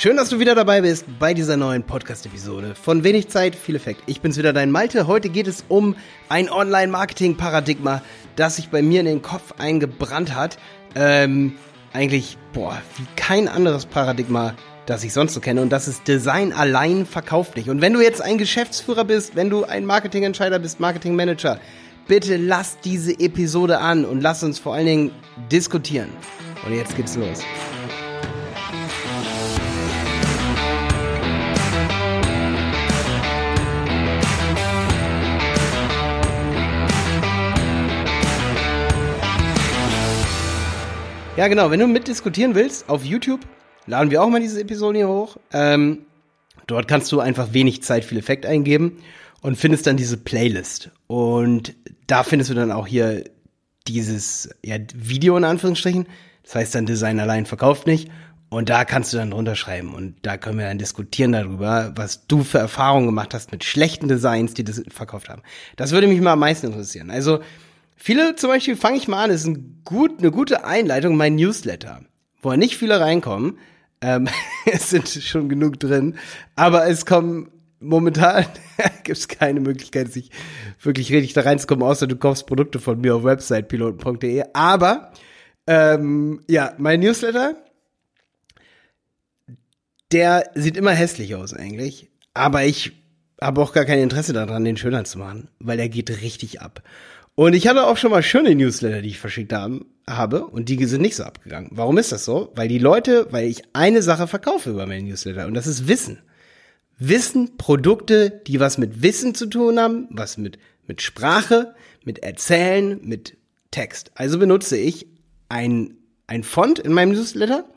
Schön, dass du wieder dabei bist bei dieser neuen Podcast-Episode von Wenig Zeit, viel Effekt. Ich bin's wieder, dein Malte. Heute geht es um ein Online-Marketing-Paradigma, das sich bei mir in den Kopf eingebrannt hat. Ähm, eigentlich, boah, wie kein anderes Paradigma, das ich sonst so kenne. Und das ist Design allein verkauft nicht. Und wenn du jetzt ein Geschäftsführer bist, wenn du ein Marketingentscheider bist, Marketingmanager, bitte lass diese Episode an und lass uns vor allen Dingen diskutieren. Und jetzt geht's los. Ja, genau. Wenn du mitdiskutieren willst, auf YouTube laden wir auch mal diese Episode hier hoch. Ähm, dort kannst du einfach wenig Zeit, viel Effekt eingeben und findest dann diese Playlist. Und da findest du dann auch hier dieses ja, Video in Anführungsstrichen. Das heißt dann Design allein verkauft nicht. Und da kannst du dann drunter schreiben. Und da können wir dann diskutieren darüber, was du für Erfahrungen gemacht hast mit schlechten Designs, die das verkauft haben. Das würde mich mal am meisten interessieren. Also, viele zum Beispiel fange ich mal an, ist ein gut, eine gute Einleitung, mein Newsletter, wo nicht viele reinkommen. Ähm, es sind schon genug drin, aber es kommen momentan gibt es keine Möglichkeit, sich wirklich richtig da reinzukommen, außer du kaufst Produkte von mir auf websitepiloten.de. Aber ähm, ja, mein Newsletter, der sieht immer hässlich aus eigentlich, aber ich habe auch gar kein Interesse daran, den schöner zu machen, weil der geht richtig ab. Und ich hatte auch schon mal schöne Newsletter, die ich verschickt haben, habe und die sind nicht so abgegangen. Warum ist das so? Weil die Leute, weil ich eine Sache verkaufe über meinen Newsletter und das ist Wissen. Wissen, Produkte, die was mit Wissen zu tun haben, was mit, mit Sprache, mit Erzählen, mit Text. Also benutze ich ein, ein Font in meinem Newsletter,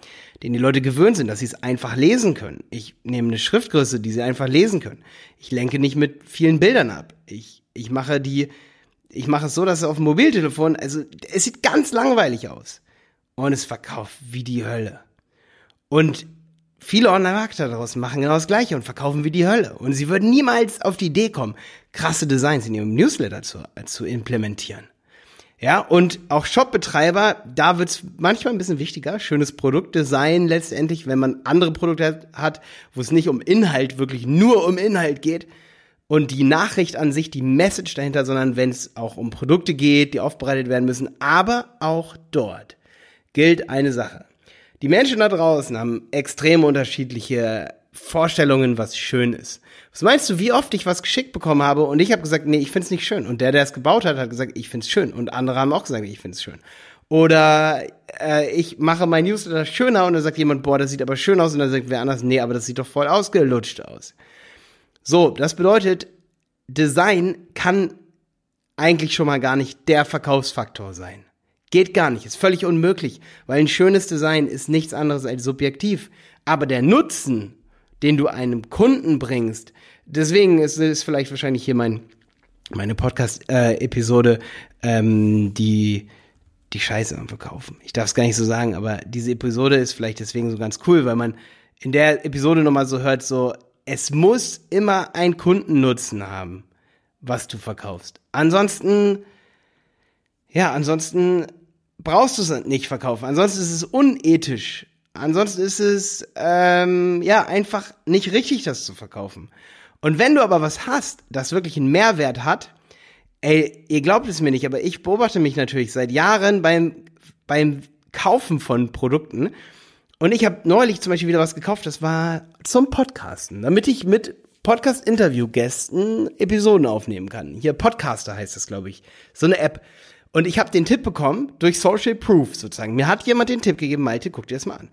den die Leute gewöhnt sind, dass sie es einfach lesen können. Ich nehme eine Schriftgröße, die sie einfach lesen können. Ich lenke nicht mit vielen Bildern ab. Ich, ich mache die, ich mache es so, dass es auf dem Mobiltelefon, also es sieht ganz langweilig aus. Und es verkauft wie die Hölle. Und viele Online-Marketer daraus machen genau das Gleiche und verkaufen wie die Hölle. Und sie würden niemals auf die Idee kommen, krasse Designs in ihrem Newsletter zu, zu implementieren. Ja, und auch Shopbetreiber, da wird's manchmal ein bisschen wichtiger, schönes Produktdesign letztendlich, wenn man andere Produkte hat, wo es nicht um Inhalt, wirklich nur um Inhalt geht und die Nachricht an sich, die Message dahinter, sondern wenn es auch um Produkte geht, die aufbereitet werden müssen. Aber auch dort gilt eine Sache. Die Menschen da draußen haben extrem unterschiedliche Vorstellungen, was schön ist. Was meinst du, wie oft ich was geschickt bekommen habe und ich habe gesagt, nee, ich find's nicht schön. Und der, der es gebaut hat, hat gesagt, ich find's schön. Und andere haben auch gesagt, ich find's schön. Oder äh, ich mache mein Newsletter schöner und dann sagt jemand, boah, das sieht aber schön aus. Und dann sagt wer anders, nee, aber das sieht doch voll ausgelutscht aus. So, das bedeutet, Design kann eigentlich schon mal gar nicht der Verkaufsfaktor sein. Geht gar nicht, ist völlig unmöglich, weil ein schönes Design ist nichts anderes als subjektiv. Aber der Nutzen, den du einem Kunden bringst, deswegen ist es vielleicht wahrscheinlich hier mein, meine Podcast-Episode, ähm, die die Scheiße am Verkaufen. Ich darf es gar nicht so sagen, aber diese Episode ist vielleicht deswegen so ganz cool, weil man in der Episode nochmal so hört, so, es muss immer ein Kundennutzen haben, was du verkaufst. Ansonsten, ja, ansonsten brauchst du es nicht verkaufen. Ansonsten ist es unethisch. Ansonsten ist es ähm, ja einfach nicht richtig, das zu verkaufen. Und wenn du aber was hast, das wirklich einen Mehrwert hat, ey, ihr glaubt es mir nicht, aber ich beobachte mich natürlich seit Jahren beim beim Kaufen von Produkten. Und ich habe neulich zum Beispiel wieder was gekauft, das war zum Podcasten, damit ich mit Podcast-Interview-Gästen Episoden aufnehmen kann. Hier Podcaster heißt das, glaube ich. So eine App. Und ich habe den Tipp bekommen durch Social Proof sozusagen. Mir hat jemand den Tipp gegeben, Malte, guck dir das mal an.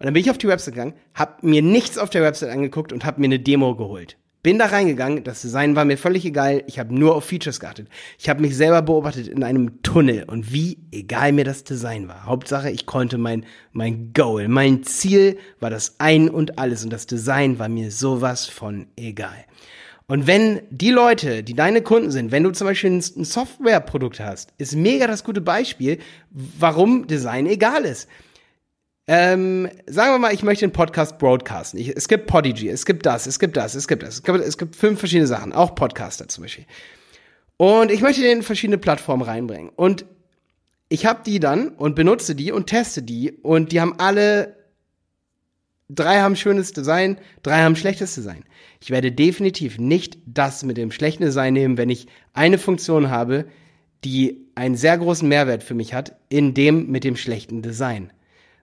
Und dann bin ich auf die Website gegangen, habe mir nichts auf der Website angeguckt und habe mir eine Demo geholt. Bin da reingegangen, das Design war mir völlig egal, ich habe nur auf Features geachtet. Ich habe mich selber beobachtet in einem Tunnel und wie egal mir das Design war. Hauptsache, ich konnte mein mein Goal, mein Ziel war das ein und alles und das Design war mir sowas von egal. Und wenn die Leute, die deine Kunden sind, wenn du zum Beispiel ein Softwareprodukt hast, ist mega das gute Beispiel, warum Design egal ist. Ähm, sagen wir mal, ich möchte einen Podcast broadcasten. Ich, es gibt Podigy, es gibt das, es gibt das, es gibt das. Es gibt, es gibt fünf verschiedene Sachen, auch Podcaster zum Beispiel. Und ich möchte den in verschiedene Plattformen reinbringen. Und ich habe die dann und benutze die und teste die und die haben alle Drei haben schönes Design, drei haben schlechtes Design. Ich werde definitiv nicht das mit dem schlechten Design nehmen, wenn ich eine Funktion habe, die einen sehr großen Mehrwert für mich hat, in dem mit dem schlechten Design.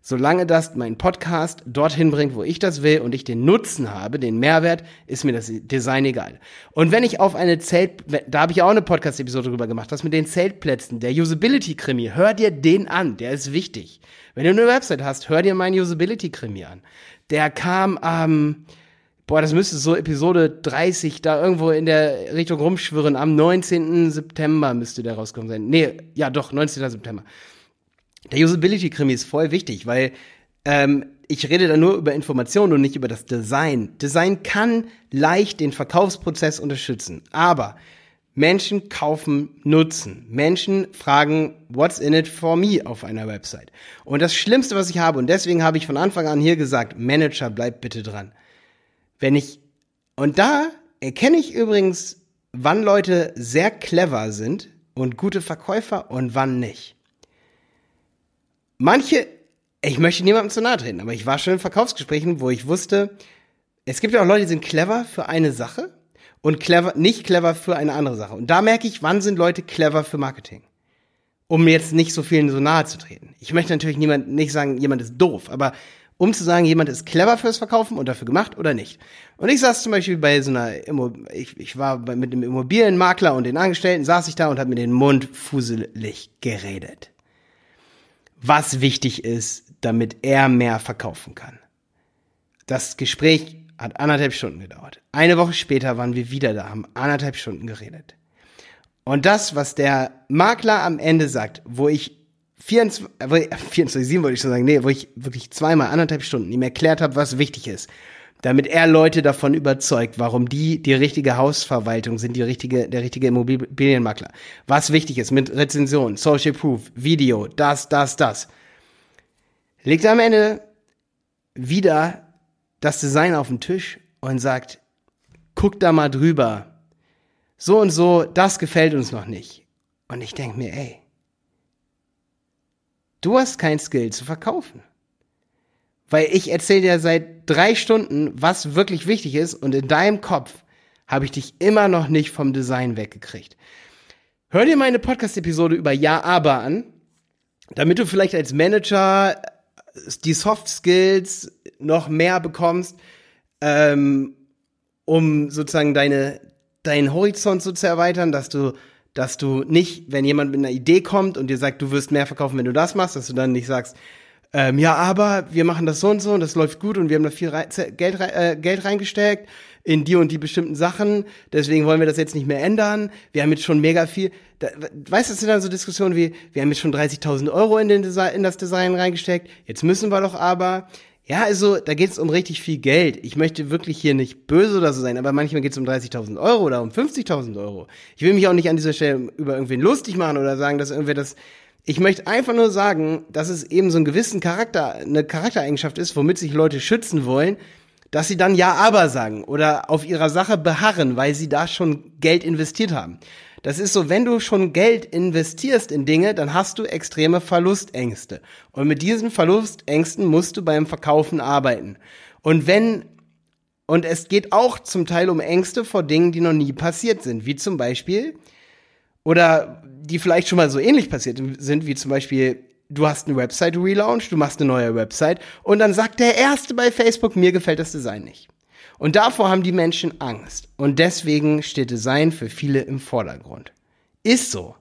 Solange das mein Podcast dorthin bringt, wo ich das will und ich den Nutzen habe, den Mehrwert, ist mir das Design egal. Und wenn ich auf eine Zelt, da habe ich auch eine Podcast-Episode drüber gemacht, das mit den Zeltplätzen, der Usability-Krimi, hör dir den an, der ist wichtig. Wenn du eine Website hast, hör dir meinen Usability-Krimi an. Der kam am, ähm, boah, das müsste so Episode 30 da irgendwo in der Richtung rumschwirren, am 19. September müsste der rauskommen sein. Nee, ja doch, 19. September. Der Usability-Krimi ist voll wichtig, weil ähm, ich rede da nur über Informationen und nicht über das Design. Design kann leicht den Verkaufsprozess unterstützen, aber Menschen kaufen Nutzen. Menschen fragen, what's in it for me auf einer Website. Und das Schlimmste, was ich habe, und deswegen habe ich von Anfang an hier gesagt, Manager, bleib bitte dran. Wenn ich, und da erkenne ich übrigens, wann Leute sehr clever sind und gute Verkäufer und wann nicht manche, ich möchte niemandem zu nahe treten, aber ich war schon in Verkaufsgesprächen, wo ich wusste, es gibt ja auch Leute, die sind clever für eine Sache und clever, nicht clever für eine andere Sache. Und da merke ich, wann sind Leute clever für Marketing? Um jetzt nicht so vielen so nahe zu treten. Ich möchte natürlich niemand, nicht sagen, jemand ist doof, aber um zu sagen, jemand ist clever fürs Verkaufen und dafür gemacht oder nicht. Und ich saß zum Beispiel bei so einer, ich, ich war bei, mit einem Immobilienmakler und den Angestellten, saß ich da und habe mir den Mund fuselig geredet was wichtig ist, damit er mehr verkaufen kann. Das Gespräch hat anderthalb Stunden gedauert. Eine Woche später waren wir wieder da, haben anderthalb Stunden geredet. Und das, was der Makler am Ende sagt, wo ich 24, 24 7 wollte ich schon sagen, nee, wo ich wirklich zweimal anderthalb Stunden ihm erklärt habe, was wichtig ist, damit er Leute davon überzeugt, warum die die richtige Hausverwaltung sind, die richtige, der richtige Immobilienmakler. Was wichtig ist mit Rezension, Social Proof, Video, das, das, das. Legt am Ende wieder das Design auf den Tisch und sagt, guck da mal drüber. So und so, das gefällt uns noch nicht. Und ich denke mir, ey, du hast kein Skill zu verkaufen. Weil ich erzähle dir seit drei Stunden, was wirklich wichtig ist und in deinem Kopf habe ich dich immer noch nicht vom Design weggekriegt. Hör dir meine Podcast-Episode über Ja, aber an, damit du vielleicht als Manager die Soft Skills noch mehr bekommst, ähm, um sozusagen deine, deinen Horizont so zu erweitern, dass du, dass du nicht, wenn jemand mit einer Idee kommt und dir sagt, du wirst mehr verkaufen, wenn du das machst, dass du dann nicht sagst, ähm, ja, aber wir machen das so und so und das läuft gut und wir haben da viel rei Geld, äh, Geld reingesteckt in die und die bestimmten Sachen, deswegen wollen wir das jetzt nicht mehr ändern. Wir haben jetzt schon mega viel. Da, weißt du, das sind dann so Diskussionen wie, wir haben jetzt schon 30.000 Euro in, den Design, in das Design reingesteckt, jetzt müssen wir doch aber. Ja, also da geht es um richtig viel Geld. Ich möchte wirklich hier nicht böse oder so sein, aber manchmal geht es um 30.000 Euro oder um 50.000 Euro. Ich will mich auch nicht an dieser Stelle über irgendwen lustig machen oder sagen, dass irgendwer das ich möchte einfach nur sagen, dass es eben so einen gewissen Charakter, eine Charaktereigenschaft ist, womit sich Leute schützen wollen, dass sie dann ja aber sagen oder auf ihrer Sache beharren, weil sie da schon Geld investiert haben. Das ist so, wenn du schon Geld investierst in Dinge, dann hast du extreme Verlustängste. Und mit diesen Verlustängsten musst du beim Verkaufen arbeiten. Und wenn, und es geht auch zum Teil um Ängste vor Dingen, die noch nie passiert sind, wie zum Beispiel, oder die vielleicht schon mal so ähnlich passiert sind, wie zum Beispiel, du hast eine Website-Relaunch, du machst eine neue Website und dann sagt der Erste bei Facebook, mir gefällt das Design nicht. Und davor haben die Menschen Angst. Und deswegen steht Design für viele im Vordergrund. Ist so.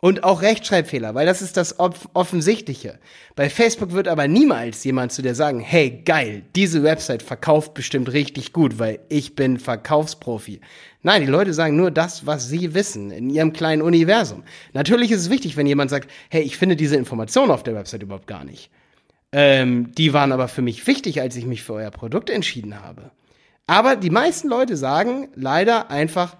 Und auch Rechtschreibfehler, weil das ist das Offensichtliche. Bei Facebook wird aber niemals jemand zu dir sagen, hey, geil, diese Website verkauft bestimmt richtig gut, weil ich bin Verkaufsprofi. Nein, die Leute sagen nur das, was sie wissen in ihrem kleinen Universum. Natürlich ist es wichtig, wenn jemand sagt, hey, ich finde diese Informationen auf der Website überhaupt gar nicht. Ähm, die waren aber für mich wichtig, als ich mich für euer Produkt entschieden habe. Aber die meisten Leute sagen leider einfach,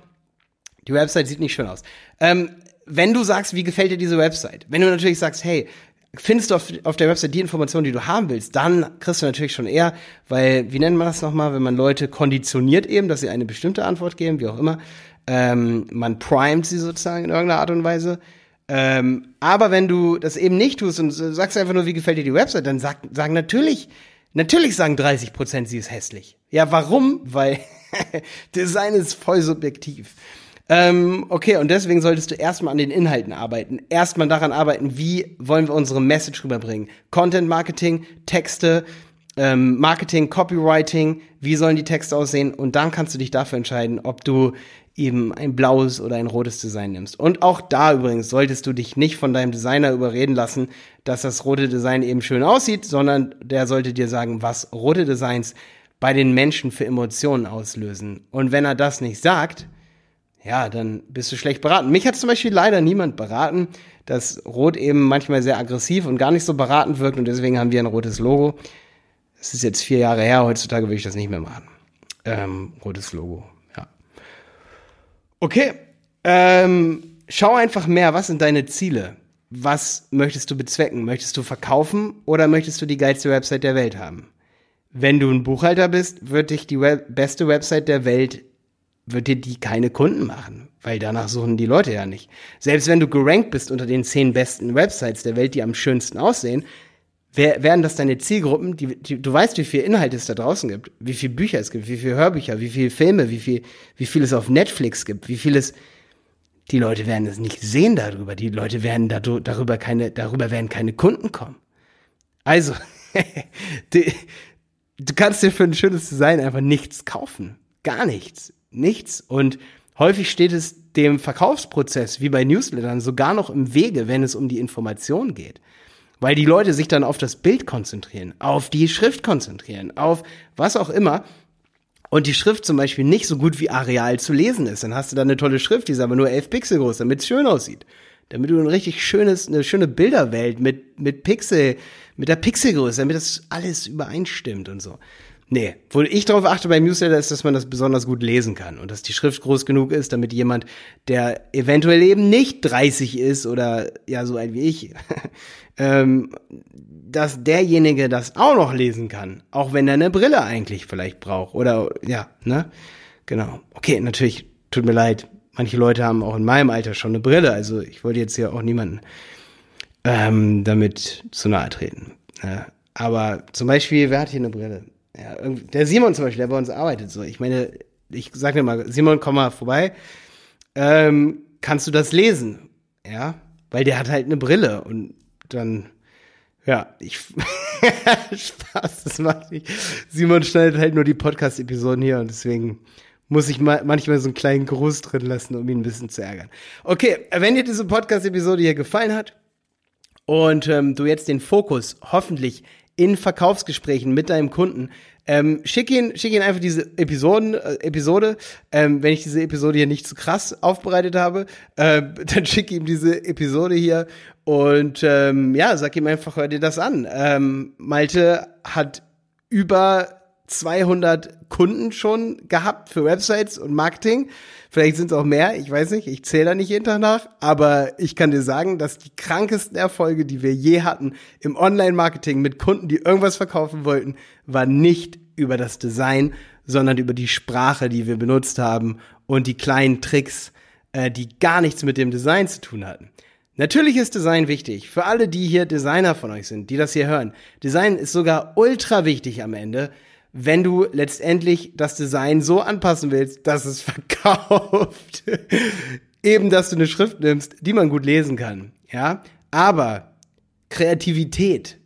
die Website sieht nicht schön aus. Ähm, wenn du sagst, wie gefällt dir diese Website? Wenn du natürlich sagst, hey, findest du auf, auf der Website die Informationen, die du haben willst, dann kriegst du natürlich schon eher, weil, wie nennt man das nochmal, wenn man Leute konditioniert eben, dass sie eine bestimmte Antwort geben, wie auch immer, ähm, man primet sie sozusagen in irgendeiner Art und Weise. Ähm, aber wenn du das eben nicht tust und sagst einfach nur, wie gefällt dir die Website, dann sag, sagen natürlich Natürlich sagen 30 Prozent, sie ist hässlich. Ja, warum? Weil Design ist voll subjektiv. Ähm, okay, und deswegen solltest du erstmal an den Inhalten arbeiten. Erstmal daran arbeiten, wie wollen wir unsere Message rüberbringen. Content Marketing, Texte, ähm, Marketing, Copywriting, wie sollen die Texte aussehen? Und dann kannst du dich dafür entscheiden, ob du eben ein blaues oder ein rotes Design nimmst. Und auch da übrigens solltest du dich nicht von deinem Designer überreden lassen, dass das rote Design eben schön aussieht, sondern der sollte dir sagen, was rote Designs bei den Menschen für Emotionen auslösen. Und wenn er das nicht sagt, ja, dann bist du schlecht beraten. Mich hat zum Beispiel leider niemand beraten, dass Rot eben manchmal sehr aggressiv und gar nicht so beratend wirkt und deswegen haben wir ein rotes Logo. Das ist jetzt vier Jahre her, heutzutage würde ich das nicht mehr machen. Ähm, rotes Logo, ja. Okay, ähm, schau einfach mehr, was sind deine Ziele? Was möchtest du bezwecken? Möchtest du verkaufen oder möchtest du die geilste Website der Welt haben? Wenn du ein Buchhalter bist, wird dich die Web beste Website der Welt wird dir die keine Kunden machen, weil danach suchen die Leute ja nicht. Selbst wenn du gerankt bist unter den zehn besten Websites der Welt, die am schönsten aussehen, wer, werden das deine Zielgruppen, die, die, du weißt, wie viel Inhalt es da draußen gibt, wie viel Bücher es gibt, wie viel Hörbücher, wie viel Filme, wie viel, wie viel es auf Netflix gibt, wie viel es, die Leute werden es nicht sehen darüber, die Leute werden darüber keine, darüber werden keine Kunden kommen. Also, die, du kannst dir für ein schönes Design einfach nichts kaufen. Gar nichts nichts. Und häufig steht es dem Verkaufsprozess, wie bei Newslettern, sogar noch im Wege, wenn es um die Information geht. Weil die Leute sich dann auf das Bild konzentrieren, auf die Schrift konzentrieren, auf was auch immer. Und die Schrift zum Beispiel nicht so gut wie Areal zu lesen ist. Dann hast du da eine tolle Schrift, die ist aber nur elf Pixel groß, damit es schön aussieht. Damit du ein richtig schönes, eine schöne Bilderwelt mit, mit Pixel, mit der Pixelgröße, damit das alles übereinstimmt und so. Nee, wo ich darauf achte beim Newsletter ist, dass man das besonders gut lesen kann und dass die Schrift groß genug ist, damit jemand, der eventuell eben nicht 30 ist oder ja so alt wie ich, ähm, dass derjenige das auch noch lesen kann, auch wenn er eine Brille eigentlich vielleicht braucht oder ja, ne? Genau. Okay, natürlich tut mir leid, manche Leute haben auch in meinem Alter schon eine Brille, also ich wollte jetzt hier auch niemanden ähm, damit zu nahe treten. Ne? Aber zum Beispiel, wer hat hier eine Brille? Ja, der Simon zum Beispiel, der bei uns arbeitet so. Ich meine, ich sag dir mal, Simon, komm mal vorbei. Ähm, kannst du das lesen? Ja, weil der hat halt eine Brille und dann, ja, ich Spaß, das macht nicht. Simon schneidet halt nur die Podcast-Episoden hier und deswegen muss ich mal, manchmal so einen kleinen Gruß drin lassen, um ihn ein bisschen zu ärgern. Okay, wenn dir diese Podcast-Episode hier gefallen hat und ähm, du jetzt den Fokus hoffentlich in Verkaufsgesprächen mit deinem Kunden. Ähm, schick ihn, schick ihn einfach diese Episoden, äh, Episode. Ähm, wenn ich diese Episode hier nicht zu krass aufbereitet habe, äh, dann schick ihm diese Episode hier und ähm, ja, sag ihm einfach, hör dir das an. Ähm, Malte hat über 200 Kunden schon gehabt für Websites und Marketing. Vielleicht sind es auch mehr, ich weiß nicht, ich zähle da nicht jeden Tag nach, aber ich kann dir sagen, dass die krankesten Erfolge, die wir je hatten im Online-Marketing mit Kunden, die irgendwas verkaufen wollten, war nicht über das Design, sondern über die Sprache, die wir benutzt haben und die kleinen Tricks, äh, die gar nichts mit dem Design zu tun hatten. Natürlich ist Design wichtig. Für alle, die hier Designer von euch sind, die das hier hören. Design ist sogar ultra wichtig am Ende wenn du letztendlich das Design so anpassen willst, dass es verkauft. Eben, dass du eine Schrift nimmst, die man gut lesen kann. Ja, aber Kreativität,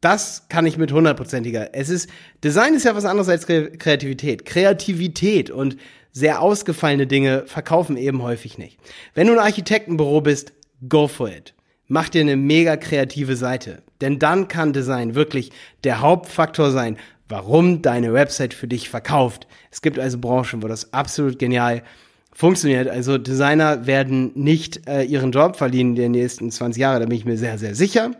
das kann ich mit hundertprozentiger. Es ist, Design ist ja was anderes als Kreativität. Kreativität und sehr ausgefallene Dinge verkaufen eben häufig nicht. Wenn du ein Architektenbüro bist, go for it. Mach dir eine mega kreative Seite. Denn dann kann Design wirklich der Hauptfaktor sein, warum deine Website für dich verkauft. Es gibt also Branchen, wo das absolut genial funktioniert. Also Designer werden nicht äh, ihren Job verlieren in den nächsten 20 Jahren, da bin ich mir sehr, sehr sicher.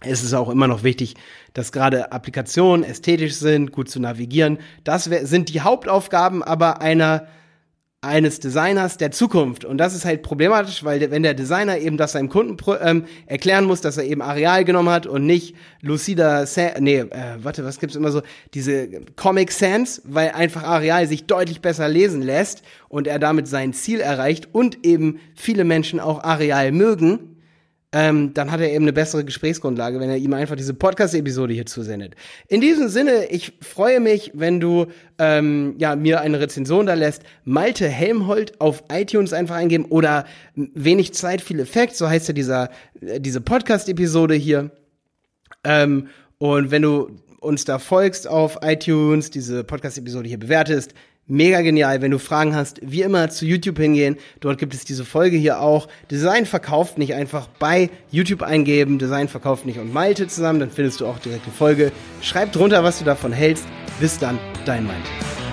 Es ist auch immer noch wichtig, dass gerade Applikationen ästhetisch sind, gut zu navigieren. Das sind die Hauptaufgaben aber einer eines Designers der Zukunft. Und das ist halt problematisch, weil wenn der Designer eben das seinem Kunden ähm, erklären muss, dass er eben Areal genommen hat und nicht Lucida, Sa nee, äh, warte, was gibt's immer so, diese Comic Sans, weil einfach Areal sich deutlich besser lesen lässt und er damit sein Ziel erreicht und eben viele Menschen auch Areal mögen, ähm, dann hat er eben eine bessere Gesprächsgrundlage, wenn er ihm einfach diese Podcast-Episode hier zusendet. In diesem Sinne, ich freue mich, wenn du ähm, ja, mir eine Rezension da lässt. Malte Helmholt auf iTunes einfach eingeben oder wenig Zeit, viel Effekt, so heißt ja dieser, äh, diese Podcast-Episode hier. Ähm, und wenn du uns da folgst auf iTunes, diese Podcast-Episode hier bewertest, Mega genial. Wenn du Fragen hast, wie immer zu YouTube hingehen. Dort gibt es diese Folge hier auch. Design verkauft nicht einfach bei YouTube eingeben. Design verkauft nicht und Malte zusammen. Dann findest du auch direkt die Folge. Schreib drunter, was du davon hältst. Bis dann, dein Malte.